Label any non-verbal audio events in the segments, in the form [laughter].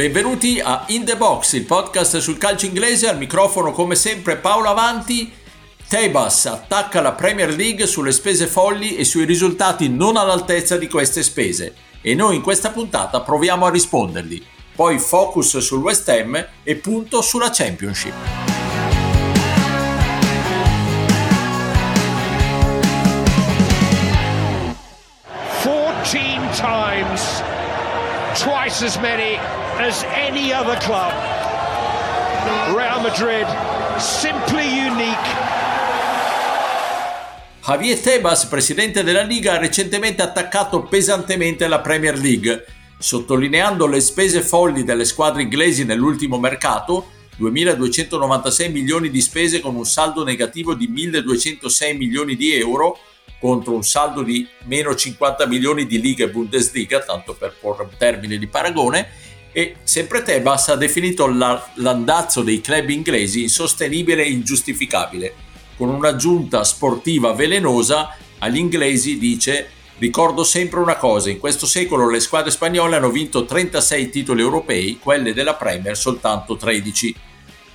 Benvenuti a In The Box, il podcast sul calcio inglese, al microfono come sempre Paolo Avanti. Tebas attacca la Premier League sulle spese folli e sui risultati non all'altezza di queste spese e noi in questa puntata proviamo a risponderli. Poi focus sul West Ham e punto sulla Championship. times, twice as many as any other club. Real Madrid, simply unique. Javier Tebas, presidente della Liga, ha recentemente attaccato pesantemente la Premier League, sottolineando le spese folli delle squadre inglesi nell'ultimo mercato, 2.296 milioni di spese con un saldo negativo di 1.206 milioni di euro, contro un saldo di meno 50 milioni di Liga e Bundesliga, tanto per porre un termine di paragone, e sempre Tebas ha definito la, l'andazzo dei club inglesi insostenibile e ingiustificabile, con un'aggiunta sportiva velenosa agli inglesi dice Ricordo sempre una cosa, in questo secolo le squadre spagnole hanno vinto 36 titoli europei, quelle della Premier soltanto 13.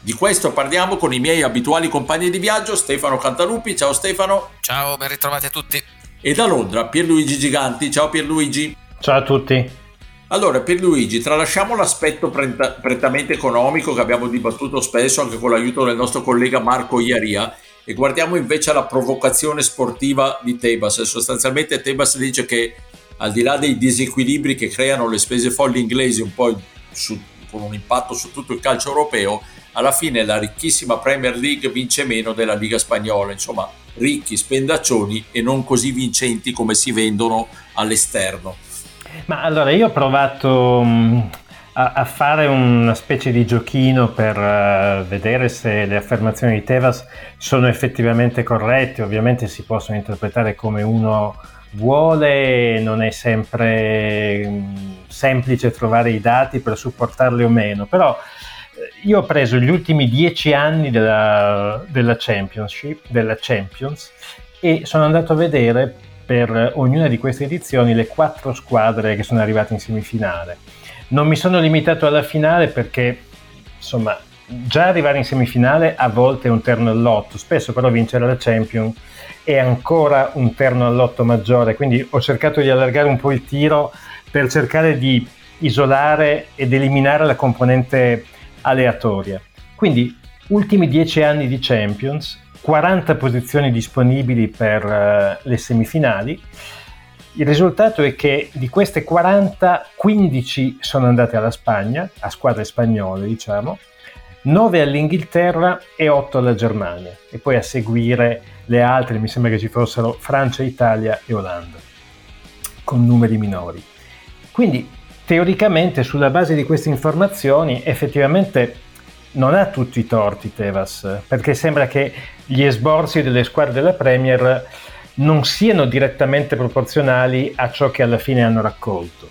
Di questo parliamo con i miei abituali compagni di viaggio, Stefano Cantalupi. Ciao Stefano. Ciao, ben ritrovati a tutti. E da Londra, Pierluigi Giganti. Ciao Pierluigi. Ciao a tutti. Allora, Pierluigi, tralasciamo l'aspetto prettamente economico che abbiamo dibattuto spesso anche con l'aiuto del nostro collega Marco Iaria e guardiamo invece la provocazione sportiva di Tebas. Sostanzialmente Tebas dice che al di là dei disequilibri che creano le spese folli inglesi un po' su, con un impatto su tutto il calcio europeo, alla fine la ricchissima Premier League vince meno della Liga Spagnola, insomma ricchi, spendaccioni e non così vincenti come si vendono all'esterno. Ma allora io ho provato mm, a, a fare una specie di giochino per uh, vedere se le affermazioni di Tevas sono effettivamente corrette, ovviamente si possono interpretare come uno vuole, non è sempre um, semplice trovare i dati per supportarli o meno, però io ho preso gli ultimi dieci anni della, della Championship, della Champions, e sono andato a vedere per ognuna di queste edizioni le quattro squadre che sono arrivate in semifinale. Non mi sono limitato alla finale perché, insomma, già arrivare in semifinale a volte è un terno all'otto, spesso però vincere la Champions è ancora un terno all'otto maggiore, quindi ho cercato di allargare un po' il tiro per cercare di isolare ed eliminare la componente aleatoria. Quindi ultimi 10 anni di Champions, 40 posizioni disponibili per uh, le semifinali. Il risultato è che di queste 40, 15 sono andate alla Spagna, a squadre spagnole diciamo, 9 all'Inghilterra e 8 alla Germania. E poi a seguire le altre, mi sembra che ci fossero Francia, Italia e Olanda, con numeri minori. Quindi teoricamente sulla base di queste informazioni effettivamente non ha tutti i torti Tevas, perché sembra che gli esborsi delle squadre della Premier non siano direttamente proporzionali a ciò che alla fine hanno raccolto.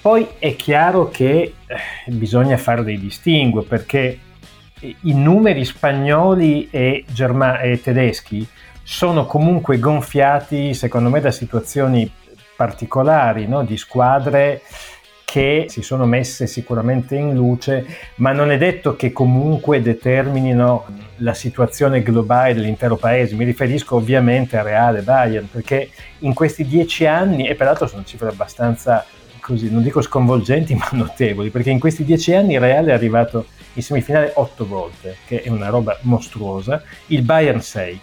Poi è chiaro che eh, bisogna fare dei distinguo perché i numeri spagnoli e, germa- e tedeschi sono comunque gonfiati, secondo me, da situazioni particolari, no? di squadre che si sono messe sicuramente in luce, ma non è detto che comunque determinino la situazione globale dell'intero paese. Mi riferisco ovviamente a Reale Bayern, perché in questi dieci anni, e peraltro sono cifre abbastanza così, non dico sconvolgenti, [laughs] ma notevoli, perché in questi dieci anni Reale è arrivato in semifinale otto volte, che è una roba mostruosa, il Bayern 6.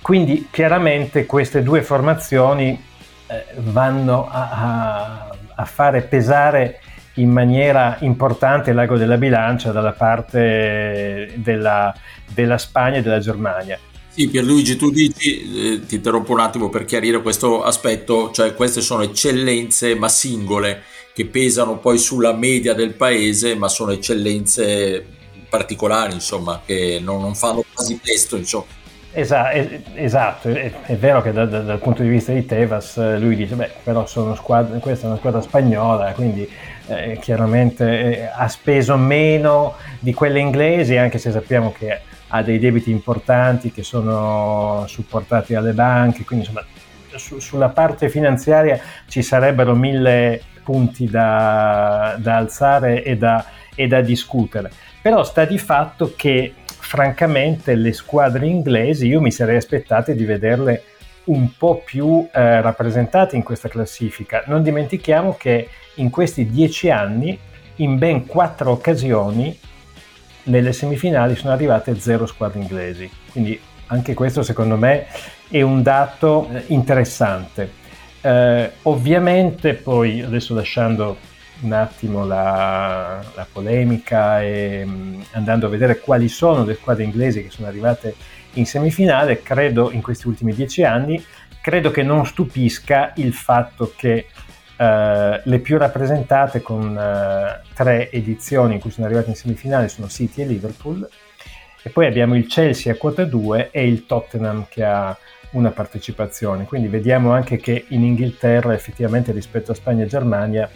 Quindi chiaramente queste due formazioni eh, vanno a, a a fare pesare in maniera importante l'ago della bilancia dalla parte della, della Spagna e della Germania. Sì, Pierluigi, tu dici, eh, ti interrompo un attimo per chiarire questo aspetto, cioè queste sono eccellenze ma singole che pesano poi sulla media del paese, ma sono eccellenze particolari, insomma, che non, non fanno quasi testo, insomma. Esatto, esatto. È, è, vero che da, da, dal punto di vista di Tevas eh, lui dice, beh, però squadra, questa è una squadra spagnola, quindi eh, chiaramente eh, ha speso meno di quelle inglesi, anche se sappiamo che ha dei debiti importanti che sono supportati dalle banche, quindi insomma su, sulla parte finanziaria ci sarebbero mille punti da, da alzare e da, e da discutere. Però sta di fatto che francamente le squadre inglesi io mi sarei aspettato di vederle un po' più eh, rappresentate in questa classifica. Non dimentichiamo che in questi dieci anni, in ben quattro occasioni, nelle semifinali sono arrivate zero squadre inglesi. Quindi anche questo secondo me è un dato eh, interessante. Eh, ovviamente poi, adesso lasciando un attimo la, la polemica e mm, andando a vedere quali sono le squadre inglesi che sono arrivate in semifinale, credo in questi ultimi dieci anni, credo che non stupisca il fatto che Uh, le più rappresentate con uh, tre edizioni in cui sono arrivate in semifinale sono City e Liverpool. E poi abbiamo il Chelsea a quota 2 e il Tottenham che ha una partecipazione. Quindi vediamo anche che in Inghilterra effettivamente rispetto a Spagna e Germania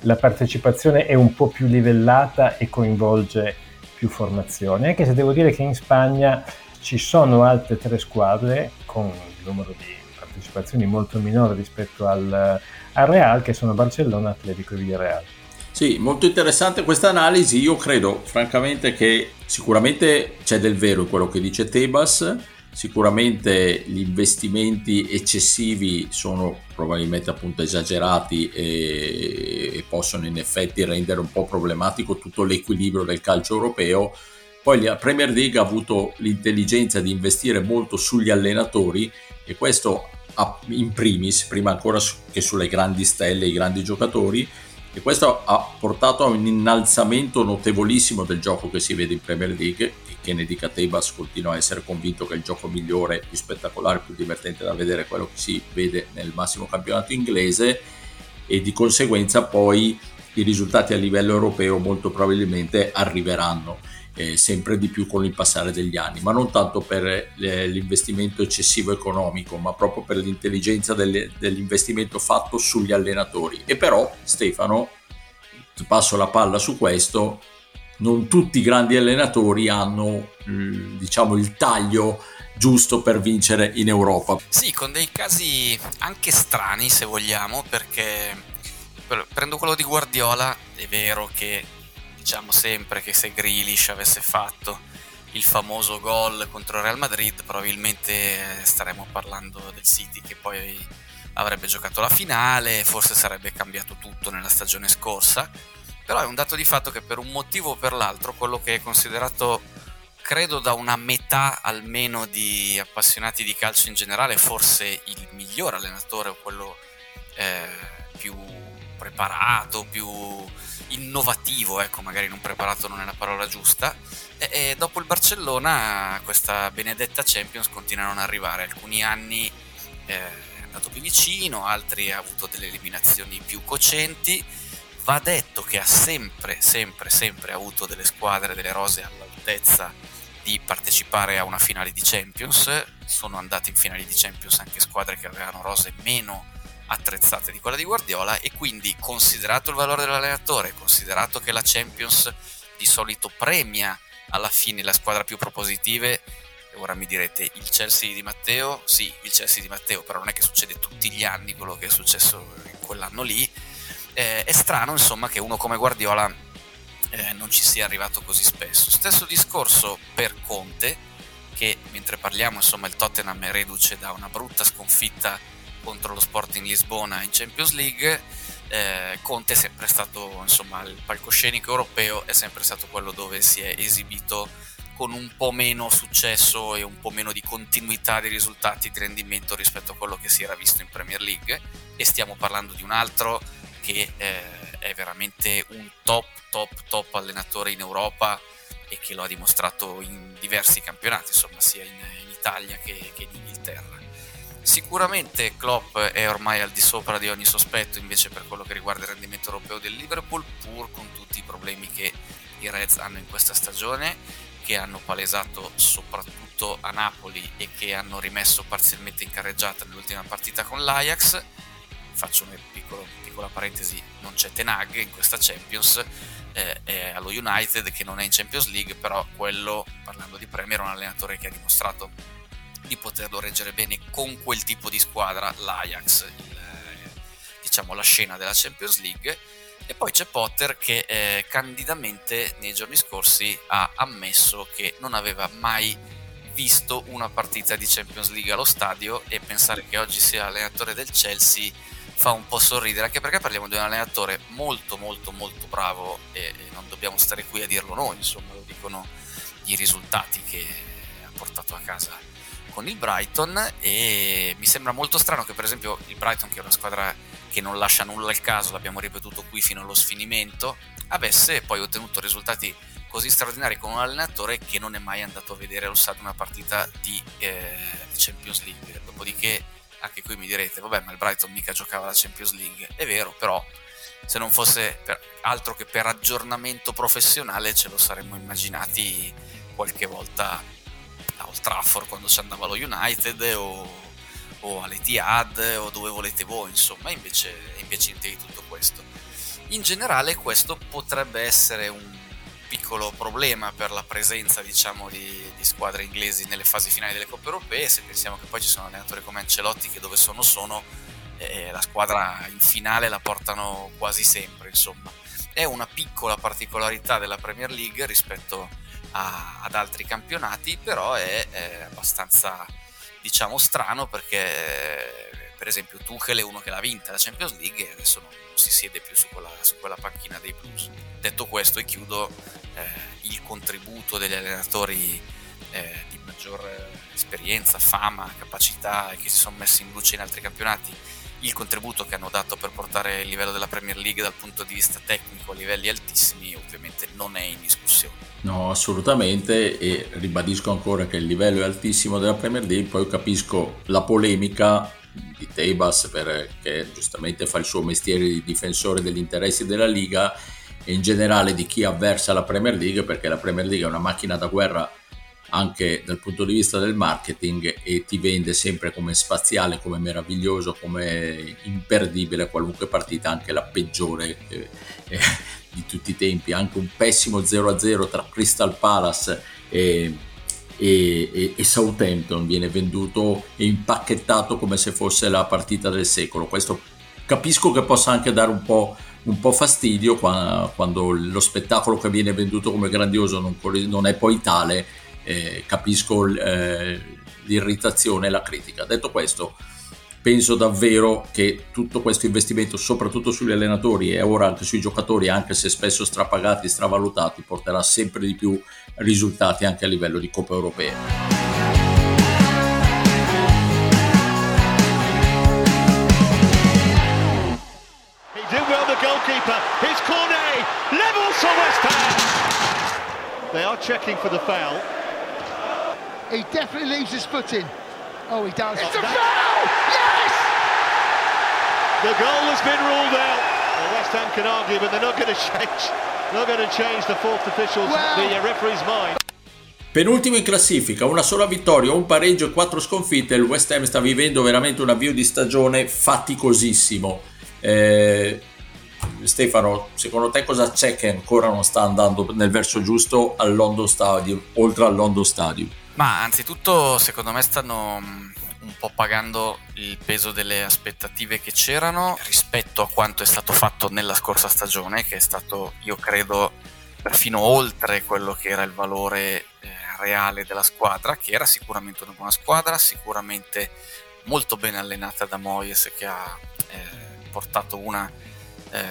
la partecipazione è un po' più livellata e coinvolge più formazioni, anche se devo dire che in Spagna ci sono altre tre squadre con un numero di partecipazioni molto minore rispetto al, al Real, che sono Barcellona, Atletico e Villarreal. Sì, molto interessante questa analisi. Io credo francamente che sicuramente c'è del vero in quello che dice Tebas Sicuramente gli investimenti eccessivi sono probabilmente appunto esagerati e, e possono in effetti rendere un po' problematico tutto l'equilibrio del calcio europeo. Poi la Premier League ha avuto l'intelligenza di investire molto sugli allenatori e questo in primis, prima ancora che sulle grandi stelle, i grandi giocatori, e questo ha portato a un innalzamento notevolissimo del gioco che si vede in Premier League e che ne dica Tebas continua a essere convinto che il gioco migliore, più spettacolare, più divertente da vedere quello che si vede nel massimo campionato inglese. E di conseguenza poi i risultati a livello europeo molto probabilmente arriveranno eh, sempre di più con il passare degli anni, ma non tanto per eh, l'investimento eccessivo economico, ma proprio per l'intelligenza delle, dell'investimento fatto sugli allenatori. E però, Stefano, ti passo la palla su questo, non tutti i grandi allenatori hanno diciamo il taglio giusto per vincere in Europa. Sì, con dei casi anche strani se vogliamo, perché prendo quello di Guardiola, è vero che diciamo sempre che se Grealish avesse fatto il famoso gol contro il Real Madrid probabilmente staremmo parlando del City che poi avrebbe giocato la finale, forse sarebbe cambiato tutto nella stagione scorsa, però è un dato di fatto che per un motivo o per l'altro quello che è considerato credo da una metà almeno di appassionati di calcio in generale forse il miglior allenatore o quello eh, più preparato, più innovativo, ecco, magari non preparato non è la parola giusta. E, e dopo il Barcellona questa benedetta Champions continua a non arrivare. Alcuni anni eh, è andato più vicino, altri ha avuto delle eliminazioni più cocenti. Va detto che ha sempre, sempre, sempre avuto delle squadre, delle rose all'altezza di partecipare a una finale di Champions. Sono andate in finale di Champions anche squadre che avevano rose meno attrezzate di quella di Guardiola e quindi considerato il valore dell'allenatore, considerato che la Champions di solito premia alla fine la squadra più propositive, ora mi direte il Chelsea di Matteo, sì, il Chelsea di Matteo, però non è che succede tutti gli anni quello che è successo in quell'anno lì, eh, è strano insomma che uno come Guardiola eh, non ci sia arrivato così spesso. Stesso discorso per Conte, che mentre parliamo insomma il Tottenham è reduce da una brutta sconfitta contro lo Sporting Lisbona in Champions League. Eh, Conte è sempre stato, insomma, il palcoscenico europeo è sempre stato quello dove si è esibito con un po' meno successo e un po' meno di continuità di risultati di rendimento rispetto a quello che si era visto in Premier League e stiamo parlando di un altro che eh, è veramente un top top top allenatore in Europa e che lo ha dimostrato in diversi campionati, insomma sia in, in Italia che, che in Inghilterra. Sicuramente Klopp è ormai al di sopra di ogni sospetto invece per quello che riguarda il rendimento europeo del Liverpool, pur con tutti i problemi che i Reds hanno in questa stagione, che hanno palesato soprattutto a Napoli e che hanno rimesso parzialmente in carreggiata nell'ultima partita con l'Ajax. Faccio una piccola parentesi, non c'è Tenag in questa Champions, eh, è allo United che non è in Champions League, però quello, parlando di Premier, è un allenatore che ha dimostrato di poterlo reggere bene con quel tipo di squadra, l'Ajax, il, diciamo la scena della Champions League. E poi c'è Potter che eh, candidamente nei giorni scorsi ha ammesso che non aveva mai visto una partita di Champions League allo stadio e pensare che oggi sia allenatore del Chelsea fa un po' sorridere, anche perché parliamo di un allenatore molto molto molto bravo e non dobbiamo stare qui a dirlo noi, insomma lo dicono i risultati che ha portato a casa con il Brighton e mi sembra molto strano che per esempio il Brighton che è una squadra che non lascia nulla al caso, l'abbiamo ripetuto qui fino allo sfinimento, avesse poi ottenuto risultati così straordinari con un allenatore che non è mai andato a vedere allo stadio una partita di, eh, Champions League. Dopodiché, anche qui mi direte, vabbè, ma il Brighton mica giocava la Champions League. È vero, però se non fosse altro che per aggiornamento professionale ce lo saremmo immaginati qualche volta Old Trafford quando ci andava lo United o o all'Etihad o dove volete voi, insomma, invece, invece niente di tutto questo. In generale questo potrebbe essere un piccolo problema per la presenza diciamo, di, di, squadre inglesi nelle fasi finali delle coppe europee se pensiamo che poi ci sono allenatori come Ancelotti che dove sono sono eh, la squadra in finale la portano quasi sempre insomma è una piccola particolarità della Premier League rispetto a, ad altri campionati però è, è abbastanza diciamo strano perché per esempio Tuchel è uno che l'ha vinta la Champions League e adesso non si siede più su quella, su quella panchina dei Blues. Detto questo e chiudo, eh, il contributo degli allenatori eh, di maggior esperienza, fama, capacità e che si sono messi in luce in altri campionati, il contributo che hanno dato per portare il livello della Premier League dal punto di vista tecnico a livelli altissimi ovviamente non è in discussione. No, assolutamente e ribadisco ancora che il livello è altissimo della Premier League, poi capisco la polemica di Tebas perché giustamente fa il suo mestiere di difensore degli interessi della Liga e in generale di chi avversa la Premier League perché la Premier League è una macchina da guerra anche dal punto di vista del marketing e ti vende sempre come spaziale, come meraviglioso, come imperdibile qualunque partita, anche la peggiore eh, eh, [laughs] di tutti i tempi, anche un pessimo 0-0 tra Crystal Palace e, e, e, e, Southampton viene venduto e impacchettato come se fosse la partita del secolo. Questo capisco che possa anche dare un po', un po fastidio quando, lo spettacolo che viene venduto come grandioso non è poi tale. Eh, capisco l'irritazione e la critica. Detto questo, penso davvero che tutto questo investimento, soprattutto sugli allenatori e ora anche sui giocatori, anche se spesso strapagati, stravalutati, porterà sempre di più risultati anche a livello di Coppa Europea. They are checking for the foul. He definitely leaves his foot in. Oh, he does. It's a foul! Yes! The goal has been ruled out. Well, West Ham can argue, but they're not going [laughs] to change. Not going to change the fourth official's, wow. the uh, referee's mind. Penultimo in classifica, una sola vittoria, un pareggio e quattro sconfitte. Il West Ham sta vivendo veramente un avvio di stagione faticosissimo. Eh, Stefano, secondo te cosa c'è che ancora non sta andando nel verso giusto al London Stadium, oltre al London Stadium? Ma anzitutto secondo me stanno mm, un po' pagando il peso delle aspettative che c'erano rispetto a quanto è stato fatto nella scorsa stagione, che è stato, io credo, perfino oltre quello che era il valore eh, reale della squadra, che era sicuramente una buona squadra, sicuramente molto ben allenata da Moyes che ha eh, portato una eh,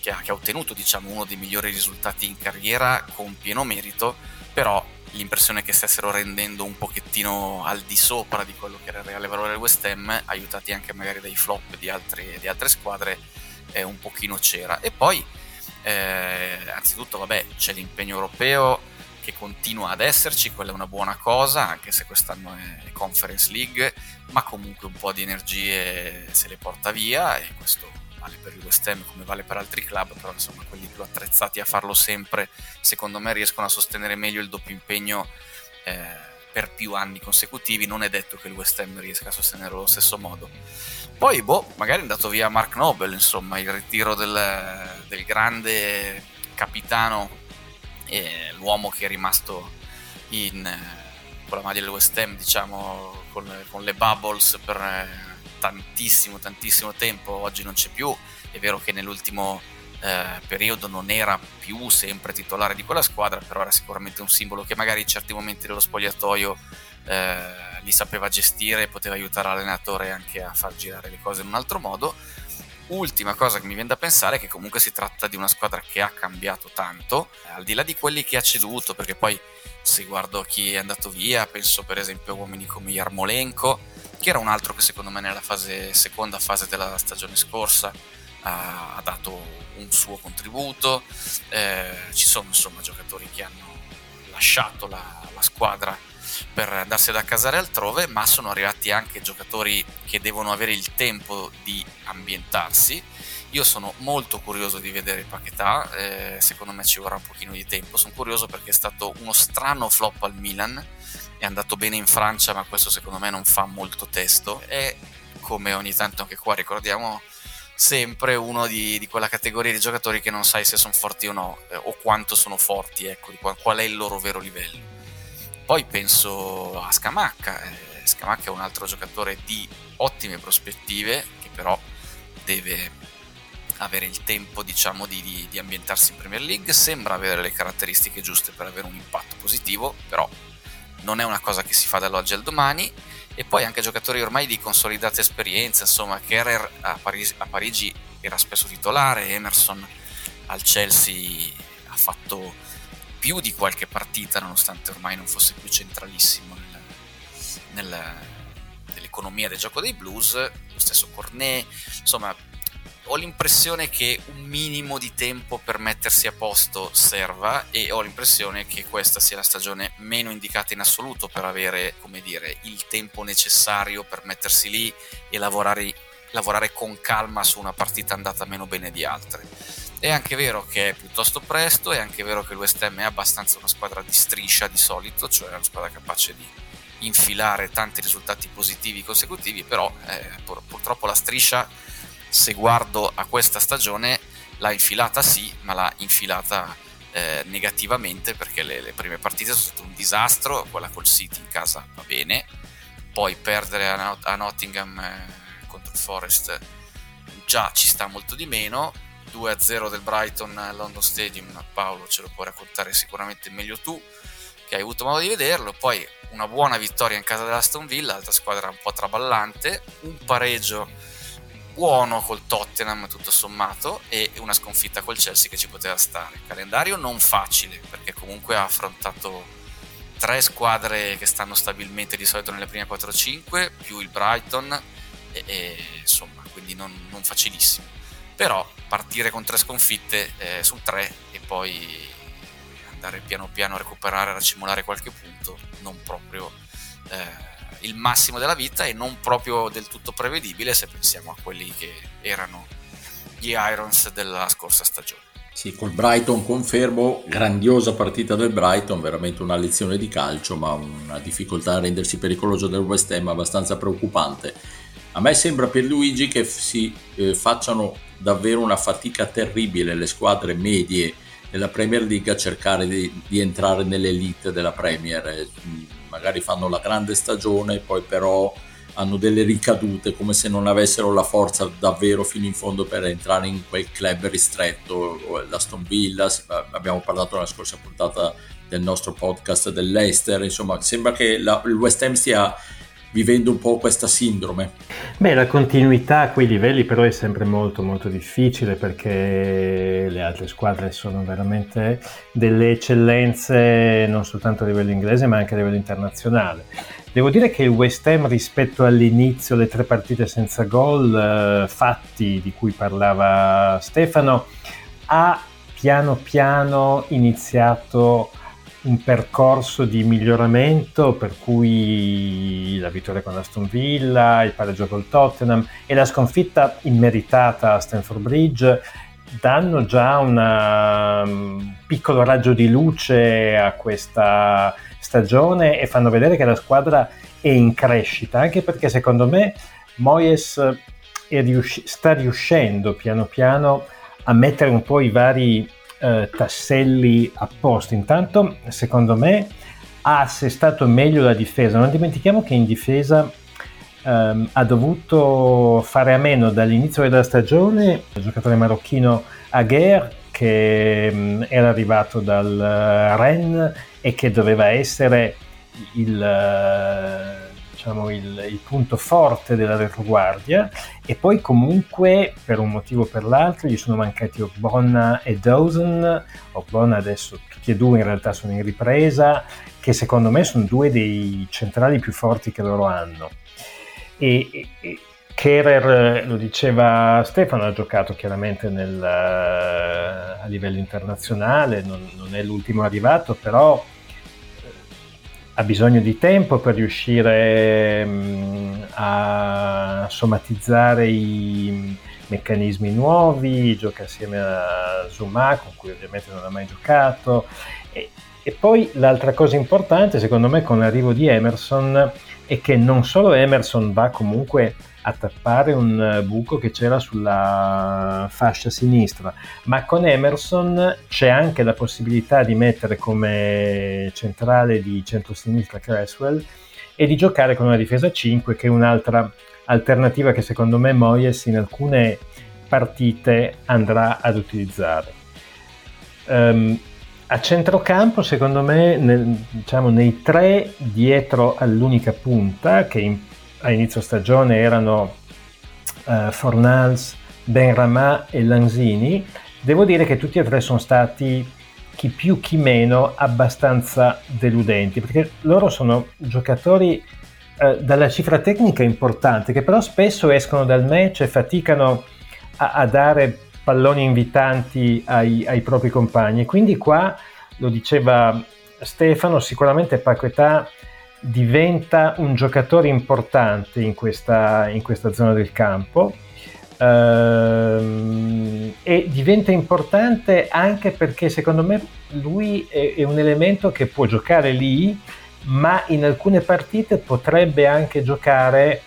che, ha, che ha ottenuto diciamo uno dei migliori risultati in carriera con pieno merito, però l'impressione che stessero rendendo un pochettino al di sopra di quello che era il reale valore del West Ham, aiutati anche magari dai flop di, altri, di altre squadre, eh, un pochino c'era. E poi, eh, anzitutto, vabbè, c'è l'impegno europeo che continua ad esserci, quella è una buona cosa, anche se quest'anno è Conference League, ma comunque un po' di energie se le porta via e questo vale per il West Ham come vale per altri club, però insomma quelli più attrezzati a farlo sempre, secondo me riescono a sostenere meglio il doppio impegno eh, per più anni consecutivi, non è detto che il West Ham riesca a sostenerlo allo stesso modo. Poi, boh, magari è andato via Mark Nobel, insomma, il ritiro del, del grande capitano e l'uomo che è rimasto in, con la maglia del West Ham, diciamo, con, con le bubbles per eh, tantissimo, tantissimo tempo, oggi non c'è più. È vero che nell'ultimo eh, periodo non era più sempre titolare di quella squadra, però era sicuramente un simbolo che magari in certi momenti dello spogliatoio eh, li sapeva gestire e poteva aiutare l'allenatore anche a far girare le cose in un altro modo. Ultima cosa che mi viene da pensare è che comunque si tratta di una squadra che ha cambiato tanto, al di là di quelli che ha ceduto, perché poi se guardo chi è andato via, penso per esempio a uomini come Yarmolenko, che era un altro che secondo me nella fase, seconda fase della stagione scorsa ha, ha dato un suo contributo, eh, ci sono insomma giocatori che hanno lasciato la, la squadra per andarsi ad accasare altrove, ma sono arrivati anche giocatori che devono avere il tempo di ambientarsi. Io sono molto curioso di vedere Paquetà, eh, secondo me ci vorrà un pochino di tempo, sono curioso perché è stato uno strano flop al Milan, è andato bene in Francia, ma questo secondo me non fa molto testo. È come ogni tanto anche qua ricordiamo sempre uno di, di, quella categoria di giocatori che non sai se sono forti o no, eh, o quanto sono forti, ecco, qual, qual, è il loro vero livello. Poi penso a Scamacca, eh, Scamacca è un altro giocatore di ottime prospettive, che però deve avere il tempo diciamo, di, di, di ambientarsi in Premier League, sembra avere le caratteristiche giuste per avere un impatto positivo, però non è una cosa che si fa dall'oggi al domani. E poi anche giocatori ormai di consolidata esperienza, insomma, Kerrer a Parigi, a Parigi era spesso titolare, Emerson al Chelsea ha fatto più di qualche partita nonostante ormai non fosse più centralissimo nel, nel, nell'economia del gioco dei blues, lo stesso Cornet, insomma ho l'impressione che un minimo di tempo per mettersi a posto serva e ho l'impressione che questa sia la stagione meno indicata in assoluto per avere, come dire, il tempo necessario per mettersi lì e lavorare, lavorare con calma su una partita andata meno bene di altre. È anche vero che è piuttosto presto, è anche vero che il West Ham è abbastanza una squadra di striscia di solito, cioè una squadra capace di infilare tanti risultati positivi consecutivi, però eh, pur, purtroppo la striscia se guardo a questa stagione l'ha infilata sì, ma l'ha infilata eh, negativamente perché le, le, prime partite sono state un disastro, quella col City in casa va bene, poi perdere a, Not- a Nottingham eh, contro il Forest già ci sta molto di meno, 2-0 del Brighton al London Stadium, Paolo ce lo puoi raccontare sicuramente meglio tu che hai avuto modo di vederlo, poi una buona vittoria in casa dell'Aston Villa, altra squadra un po' traballante, un pareggio buono col Tottenham tutto sommato e una sconfitta col Chelsea che ci poteva stare. Calendario non facile perché comunque ha affrontato tre squadre che stanno stabilmente di solito nelle prime 4-5 più il Brighton e, e insomma quindi non, non, facilissimo. Però partire con tre sconfitte eh, su tre e poi andare piano piano a recuperare, a racimolare qualche punto non proprio... Eh, il massimo della vita e non proprio del tutto prevedibile se pensiamo a quelli che erano gli Irons della scorsa stagione. Sì, col Brighton confermo, grandiosa partita del Brighton, veramente una lezione di calcio, ma una difficoltà a rendersi pericoloso del West Ham abbastanza preoccupante. A me sembra per Luigi che si eh, facciano davvero una fatica terribile le squadre medie della Premier League a cercare di, di entrare nell'elite della Premier magari fanno la grande stagione, poi però hanno delle ricadute come se non avessero la forza davvero fino in fondo per entrare in quel club ristretto, l'Aston Villa, abbiamo parlato nella scorsa puntata del nostro podcast dell'Ester, insomma sembra che la, il West Ham stia vivendo un po' questa sindrome? Beh, la continuità a quei livelli però è sempre molto molto difficile perché le altre squadre sono veramente delle eccellenze non soltanto a livello inglese ma anche a livello internazionale. Devo dire che il West Ham rispetto all'inizio, le tre partite senza gol, eh, fatti di cui parlava Stefano, ha piano piano iniziato un percorso di miglioramento per cui la vittoria con Aston Villa, il pareggio col Tottenham e la sconfitta immeritata a Stanford Bridge danno già una, un piccolo raggio di luce a questa stagione e fanno vedere che la squadra è in crescita, anche perché secondo me Moyes riusci- sta riuscendo piano piano a mettere un po' i vari eh, tasselli a posto. Intanto, secondo me, ha assestato meglio la difesa. Non dimentichiamo che in difesa ehm, ha dovuto fare a meno dall'inizio della stagione il giocatore marocchino Aguerre che mh, mm, era arrivato dal Rennes e che doveva essere il, eh, diciamo, il, il, punto forte della retroguardia. E poi comunque per un motivo o per l'altro gli sono mancati Ogbonna e Dawson. Ogbonna adesso tutti e due in realtà sono in ripresa che secondo me sono due dei centrali più forti che loro hanno. E, e Kerer, lo diceva Stefano, ha giocato chiaramente nel, a livello internazionale, non, non, è l'ultimo arrivato, però eh, ha bisogno di tempo per riuscire mh, a somatizzare i meccanismi nuovi, gioca assieme a Zuma, con cui ovviamente non ha mai giocato. E, e poi l'altra cosa importante, secondo me, con l'arrivo di Emerson, è che non solo Emerson va comunque a tappare un eh, buco che c'era sulla fascia sinistra, ma con Emerson c'è anche la possibilità di mettere come centrale di centro-sinistra Cresswell e di giocare con una difesa 5 che è un'altra alternativa che secondo me Moyes in alcune partite andrà ad utilizzare. Um, a centrocampo, secondo me, nel, diciamo, nei tre dietro all'unica punta, che in a inizio stagione erano uh, Fornals, Benrama e Lanzini, devo dire che tutti e tre sono stati chi più chi meno abbastanza deludenti, perché loro sono giocatori uh, dalla cifra tecnica importante, che però spesso escono dal match e faticano a, a dare palloni invitanti ai, ai propri compagni. Quindi qua, lo diceva Stefano, sicuramente Paquetà diventa un giocatore importante in questa, in questa zona del campo ehm, e diventa importante anche perché secondo me lui è, è, un elemento che può giocare lì ma in alcune partite potrebbe anche giocare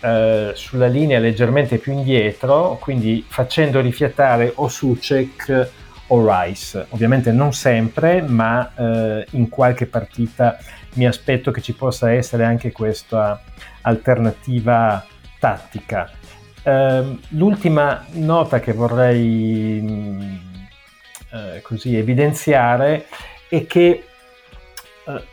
eh, sulla linea leggermente più indietro quindi facendo rifiatare o Sucek o Rice. Ovviamente non sempre ma eh, in qualche partita mi aspetto che ci possa essere anche questa alternativa tattica. Eh, l'ultima nota che vorrei mm, eh, così evidenziare è che eh,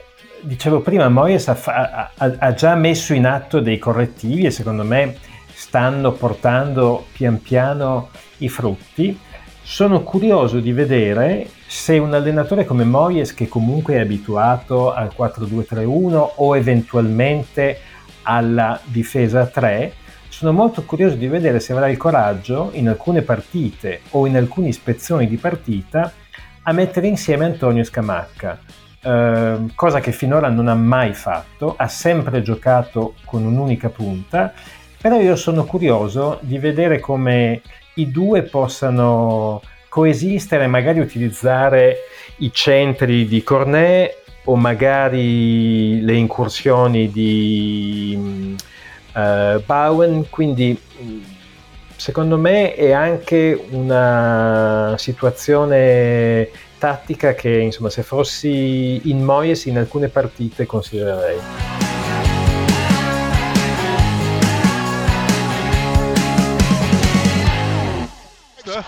dicevo prima, Moyes ha, già messo in atto dei correttivi e secondo me stanno portando pian piano i frutti. Sono curioso di vedere se un allenatore come Moyes, che comunque è abituato al 4-2-3-1 o eventualmente alla difesa 3, sono molto curioso di vedere se avrà il coraggio in alcune partite o in alcune ispezioni di partita a mettere insieme Antonio Scamacca, eh, cosa che finora non ha mai fatto, ha sempre giocato con un'unica punta, però io sono curioso di vedere come i due possano coesistere e magari utilizzare i centri di Cornet o magari le incursioni di uh, Bowen, quindi secondo me è anche una situazione tattica che insomma se fossi in Moyes in alcune partite considererei.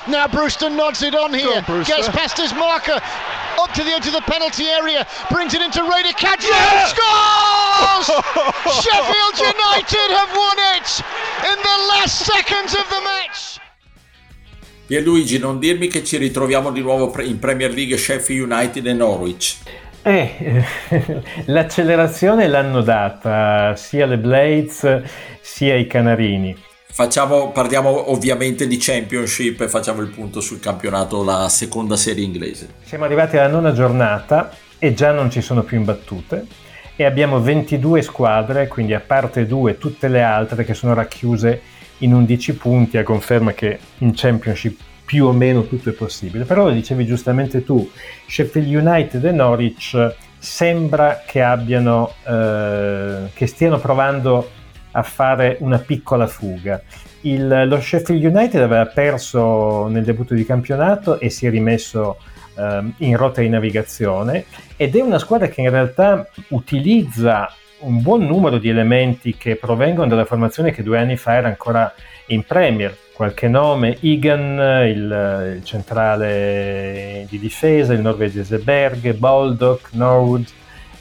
Now Brewster nods it on here. On, Gets past his marker. Up to the edge of the penalty area. Brings it into Raider. Catch yeah! Scores! [laughs] Sheffield United have won it in the last seconds of the match. Pierluigi, non dirmi che ci ritroviamo di nuovo in Premier League Sheffield United e Norwich. Eh, [laughs] l'accelerazione l'hanno data sia le Blades sia i Canarini Facciamo, parliamo ovviamente di Championship e facciamo il punto sul campionato, la seconda serie inglese. Siamo arrivati alla nona giornata e già non ci sono più imbattute e abbiamo 22 squadre, quindi a parte due tutte le altre che sono racchiuse in 11 punti, a conferma che in Championship più o meno tutto è possibile. Però lo dicevi giustamente tu, Sheffield United e Norwich sembra che abbiano, eh, che stiano provando a fare una piccola fuga. Il, lo Sheffield United aveva perso nel debutto di campionato e si è rimesso um, in rotta di navigazione ed è una squadra che in realtà utilizza un buon numero di elementi che provengono dalla formazione che due anni fa era ancora in Premier. Qualche nome, Egan, il, il centrale di difesa, il norvegese Berg, Baldock, Norwood,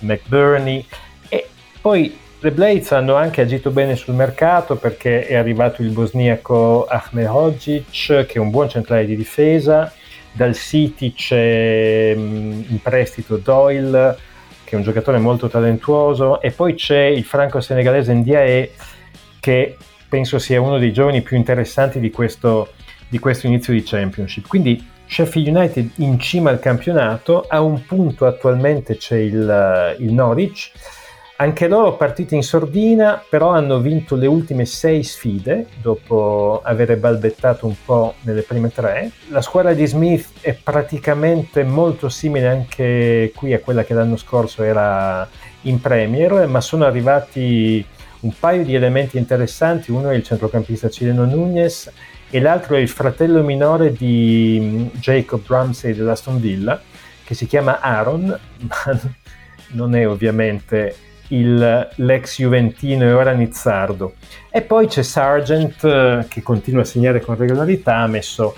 McBurney e poi le Blades hanno anche agito bene sul mercato perché è arrivato il bosniaco Ahmed Hodzic che è un buon centrale di difesa, dal City c'è mm, in prestito Doyle che è un giocatore molto talentuoso, e poi c'è il franco-senegalese Ndiaye, che penso sia uno dei giovani più interessanti di questo, di questo inizio di Championship. Quindi Sheffield United in cima al campionato, a un punto attualmente c'è il, il Norwich, anche loro partite in sordina, però hanno vinto le ultime sei sfide dopo aver balbettato un po' nelle prime tre. La squadra di Smith è praticamente molto simile anche qui a quella che l'anno scorso era in Premier, ma sono arrivati un paio di elementi interessanti. Uno è il centrocampista cileno Nunez e l'altro è il fratello minore di Jacob Ramsey dell'Aston Villa, che si chiama Aaron, [laughs] ma non è ovviamente il, l'ex Juventino e ora Nizzardo. E poi c'è Sargent eh, che continua a segnare con regolarità, ha messo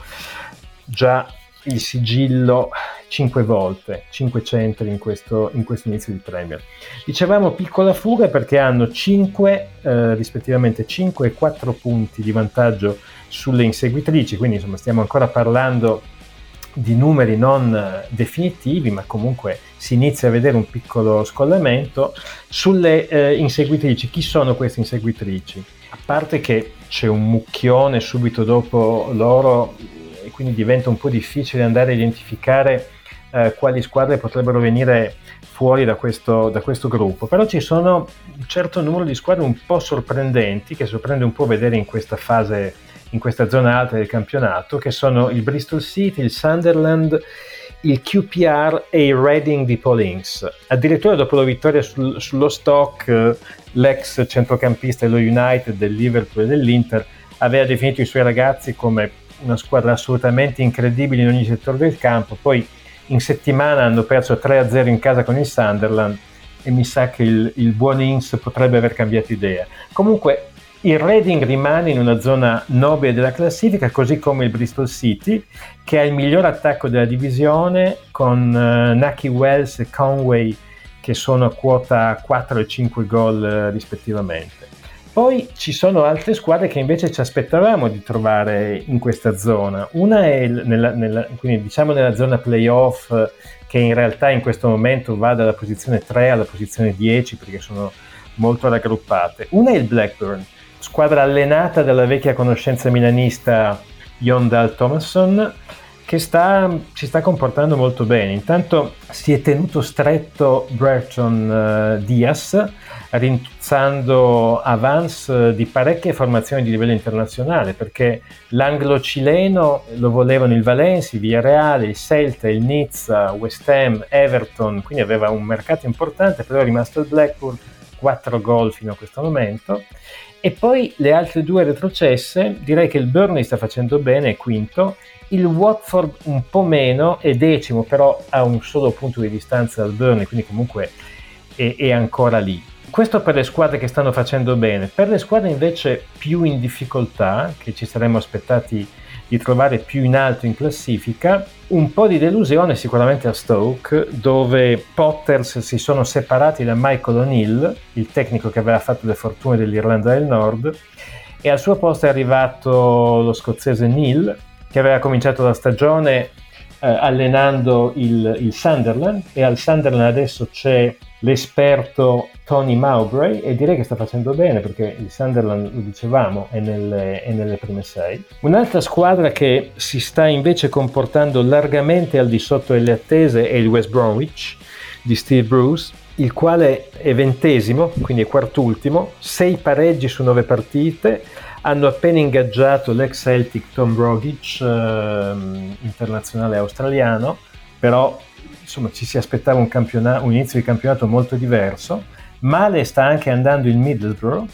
già il sigillo 5 volte, 5 centri in questo, in questo inizio di Premier. Dicevamo piccola fuga perché hanno 5, eh, rispettivamente 5 e 4 punti di vantaggio sulle inseguitrici, quindi insomma stiamo ancora parlando di numeri non eh, definitivi, ma comunque si inizia a vedere un piccolo scollamento sulle eh, inseguitrici. Chi sono queste inseguitrici? A parte che c'è un mucchione subito dopo loro e quindi diventa un po' difficile andare a identificare eh, quali squadre potrebbero venire fuori da questo, da questo, gruppo, però ci sono un certo numero di squadre un po' sorprendenti che sorprende un po' vedere in questa fase in questa zona alta del campionato, che sono il Bristol City, il Sunderland, il QPR e il Reading di Paul Inks. Addirittura dopo la vittoria sul, sullo stock, l'ex centrocampista dello United, del Liverpool e dell'Inter aveva definito i suoi ragazzi come una squadra assolutamente incredibile in ogni settore del campo. Poi in settimana hanno perso 3-0 in casa con il Sunderland e mi sa che il, il buon Inks potrebbe aver cambiato idea. Comunque il Reading rimane in una zona nobile della classifica, così come il Bristol City, che ha il miglior attacco della divisione con uh, Naki Wells e Conway che sono a quota 4 e 5 gol uh, rispettivamente. Poi ci sono altre squadre che invece ci aspettavamo di trovare in questa zona. Una è nella, nella, quindi diciamo nella zona playoff, che in realtà in questo momento va dalla posizione 3 alla posizione 10 perché sono molto raggruppate. Una è il Blackburn, squadra allenata dalla vecchia conoscenza milanista Yondal Thomason che sta, si sta comportando molto bene. Intanto si è tenuto stretto Burton uh, Diaz, rintuzzando avance di parecchie formazioni di livello internazionale, perché l'anglo-cileno lo volevano il Valencia, il Villarreal, il Celta, il Nizza, West Ham, Everton, quindi aveva un mercato importante, però è rimasto il Blackpool, 4 gol fino a questo momento e poi le altre due retrocesse, direi che il Burnley sta facendo bene, è quinto, il Watford un po' meno, è decimo, però ha un solo punto di distanza dal Burnley, quindi comunque è, è ancora lì. Questo per le squadre che stanno facendo bene. Per le squadre invece più in difficoltà, che ci saremmo aspettati di trovare più in alto in classifica. Un po' di delusione sicuramente a Stoke, dove Potters si sono separati da Michael O'Neill, il tecnico che aveva fatto le fortune dell'Irlanda del Nord, e al suo posto è arrivato lo scozzese Neil, che aveva cominciato la stagione eh, allenando il, il Sunderland, e al Sunderland adesso c'è l'esperto Tony Mowbray e direi che sta facendo bene perché il Sunderland, lo dicevamo, è nelle, è nelle, prime sei. Un'altra squadra che si sta invece comportando largamente al di sotto delle attese è il West Bromwich di Steve Bruce, il quale è ventesimo, quindi è quartultimo, sei pareggi su nove partite, hanno appena ingaggiato l'ex Celtic Tom Brogic, eh, internazionale australiano, però insomma, ci si aspettava un, un, inizio di campionato molto diverso. Male sta anche andando il Middlesbrough,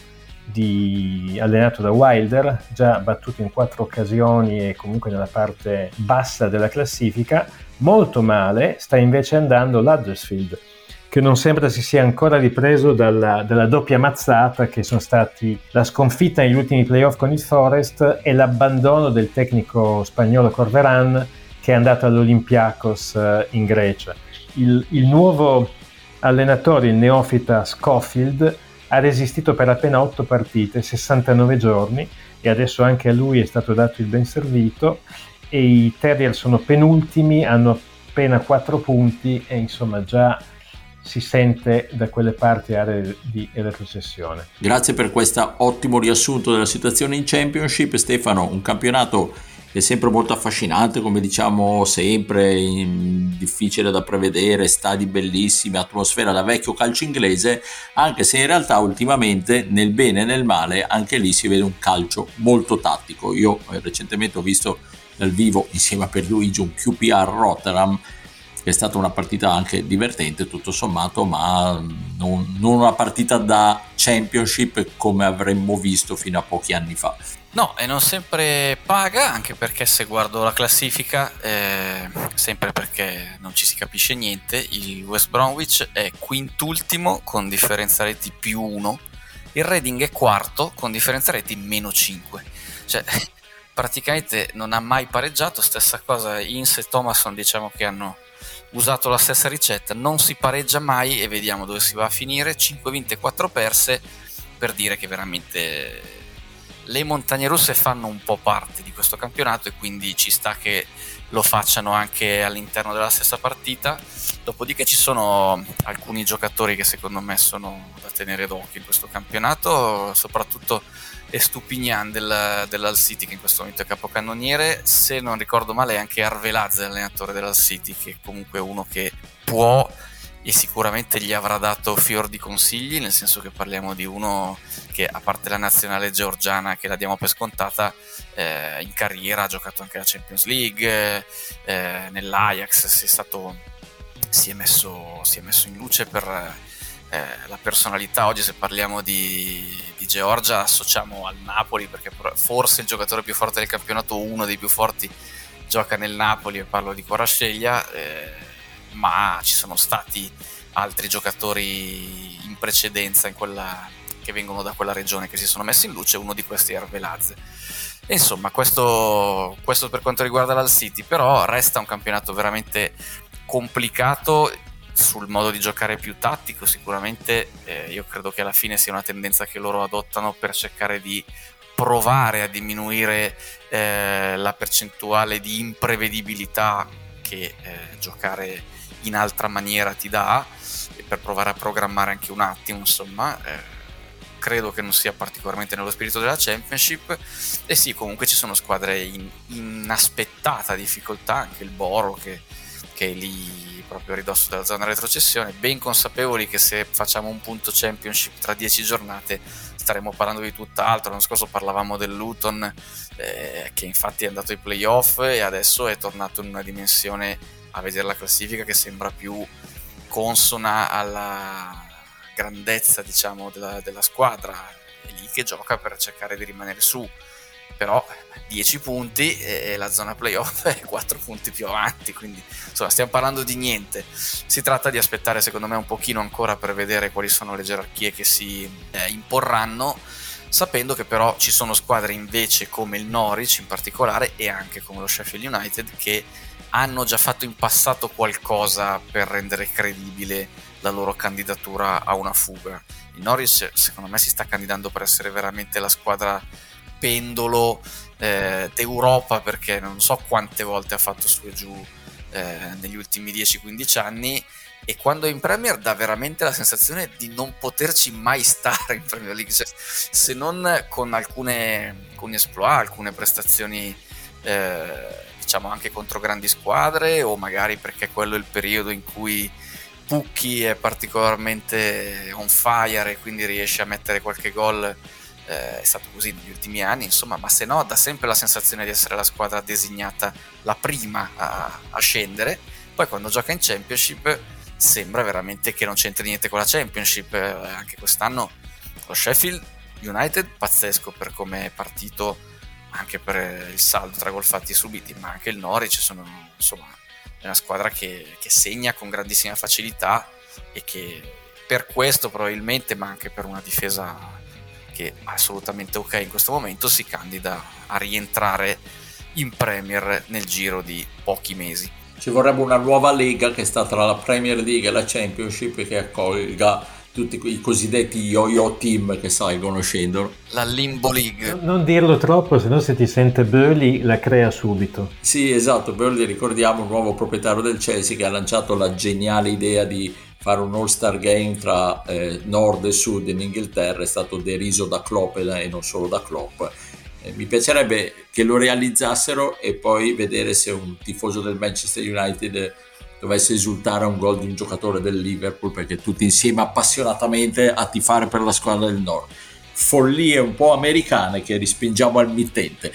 di, allenato da Wilder, già battuto in quattro occasioni e comunque nella parte bassa della classifica. Molto male sta invece andando l'Huddersfield, che non sembra si sia ancora ripreso dalla, dalla, doppia mazzata che sono stati la sconfitta negli ultimi playoff con il Forest e l'abbandono del tecnico spagnolo Corveran che è andato all'Olympiakos eh, in Grecia. Il, il nuovo allenatore, il neofita Scofield, ha resistito per appena 8 partite, 69 giorni e adesso anche a lui è stato dato il ben servito e i Terrier sono penultimi, hanno appena 4 punti e insomma già si sente da quelle parti aree di retrocessione. Grazie per questo ottimo riassunto della situazione in Championship Stefano, un campionato è sempre molto affascinante, come diciamo sempre, difficile da prevedere, stadi bellissimi, atmosfera da vecchio calcio inglese, anche se in realtà ultimamente nel bene e nel male anche lì si vede un calcio molto tattico. Io eh, recentemente ho visto dal vivo insieme a Pierluigi un QPR Rotterdam è stata una partita anche divertente tutto sommato ma non, non una partita da championship come avremmo visto fino a pochi anni fa No, e non sempre paga, anche perché se guardo la classifica, eh, sempre perché non ci si capisce niente, il West Bromwich è quintultimo con differenza reti più 1, il Reading è quarto con differenza reti meno 5. Cioè, [laughs] praticamente non ha mai pareggiato, stessa cosa Ince e Thomason diciamo che hanno usato la stessa ricetta, non si pareggia mai e vediamo dove si va a finire, 5 vinte e 4 perse, per dire che veramente le montagne russe fanno un po' parte di questo campionato e quindi ci sta che lo facciano anche all'interno della stessa partita. Dopodiché ci sono alcuni giocatori che secondo me sono da tenere d'occhio in questo campionato, soprattutto Estupignan del, dell'Al City che in questo momento è capocannoniere. Se non ricordo male è anche Arvelazzi, allenatore dell'Al City, che è comunque uno che può e sicuramente gli avrà dato fior di consigli, nel senso che parliamo di uno che a parte la nazionale georgiana che la diamo per scontata, eh, in carriera ha giocato anche la Champions League, eh, nell'Ajax si è, stato, si, è messo, si è messo in luce per eh, la personalità. Oggi se parliamo di, di, Georgia associamo al Napoli perché forse il giocatore più forte del campionato, uno dei più forti, gioca nel Napoli e parlo di Corasceglia eh, ma ci sono stati altri giocatori in precedenza in quella, che vengono da quella regione che si sono messi in luce, uno di questi è Arvelazze. Insomma, questo, questo per quanto riguarda l'Al City, però resta un campionato veramente complicato sul modo di giocare più tattico sicuramente eh, io credo che alla fine sia una tendenza che loro adottano per cercare di provare a diminuire eh, la percentuale di imprevedibilità che eh, giocare in altra maniera ti dà per provare a programmare anche un attimo insomma eh, credo che non sia particolarmente nello spirito della Championship. E sì comunque ci sono squadre in inaspettata difficoltà anche il Boro che, che è lì proprio a ridosso della zona retrocessione. Ben consapevoli che se facciamo un punto Championship tra 10 giornate staremo parlando di tutt'altro. L'anno scorso parlavamo del Luton eh, che infatti è andato ai playoff e adesso è tornato in una dimensione a vedere la classifica che sembra più consona alla grandezza diciamo della, della squadra. È lì che gioca per cercare di rimanere su. Però 10 punti e la zona playoff è 4 punti più avanti quindi insomma stiamo parlando di niente. Si tratta di aspettare secondo me un pochino ancora per vedere quali sono le gerarchie che si eh, imporranno sapendo che però ci sono squadre invece come il Norwich in particolare e anche come lo Sheffield United che hanno già fatto in passato qualcosa per rendere credibile la loro candidatura a una fuga. Il Norwich secondo me si sta candidando per essere veramente la squadra pendolo eh, d'Europa perché non so quante volte ha fatto su e giù eh, negli ultimi 10-15 anni e quando è in Premier dà veramente la sensazione di non poterci mai stare in Premier League, cioè, se non con alcune, alcuni exploit, alcune prestazioni eh, diciamo anche contro grandi squadre o magari perché quello è il periodo in cui Pucchi è particolarmente on fire e quindi riesce a mettere qualche gol eh, è stato così negli ultimi anni insomma ma se no dà sempre la sensazione di essere la squadra designata la prima a, a scendere. Poi quando gioca in Championship sembra veramente che non c'entri niente con la Championship. Eh, anche quest'anno lo Sheffield United pazzesco per come è partito anche per il saldo tra gol fatti e subiti, ma anche il Norwich sono insomma è una squadra che, che segna con grandissima facilità e che per questo probabilmente, ma anche per una difesa che è assolutamente ok in questo momento, si candida a rientrare in Premier nel giro di pochi mesi. Ci vorrebbe una nuova lega che sta tra la Premier League e la Championship che accolga tutti i cosiddetti yo-yo team che salgono e scendono. La Limbo League. Non dirlo troppo, se no se ti sente Burley la crea subito. Sì, esatto, Burley ricordiamo un nuovo proprietario del Chelsea che ha lanciato la geniale idea di fare un all-star game tra eh, nord e sud in Inghilterra, è stato deriso da Klopp e non solo da Klopp. Eh, mi piacerebbe che lo realizzassero e poi vedere se un tifoso del Manchester United dovesse esultare a un gol di un giocatore del Liverpool perché tutti insieme appassionatamente a tifare per la squadra del nord. Follie un po' americane che rispingiamo al mittente.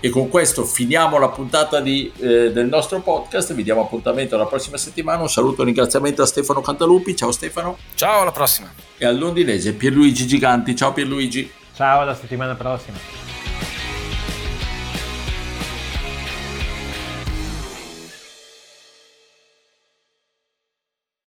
E con questo finiamo la puntata di, eh, del nostro podcast. Vi diamo appuntamento alla prossima settimana. Un saluto e un ringraziamento a Stefano Cantalupi. Ciao Stefano. Ciao, alla prossima. E al londinese Pierluigi Giganti. Ciao Pierluigi. Ciao, alla settimana prossima.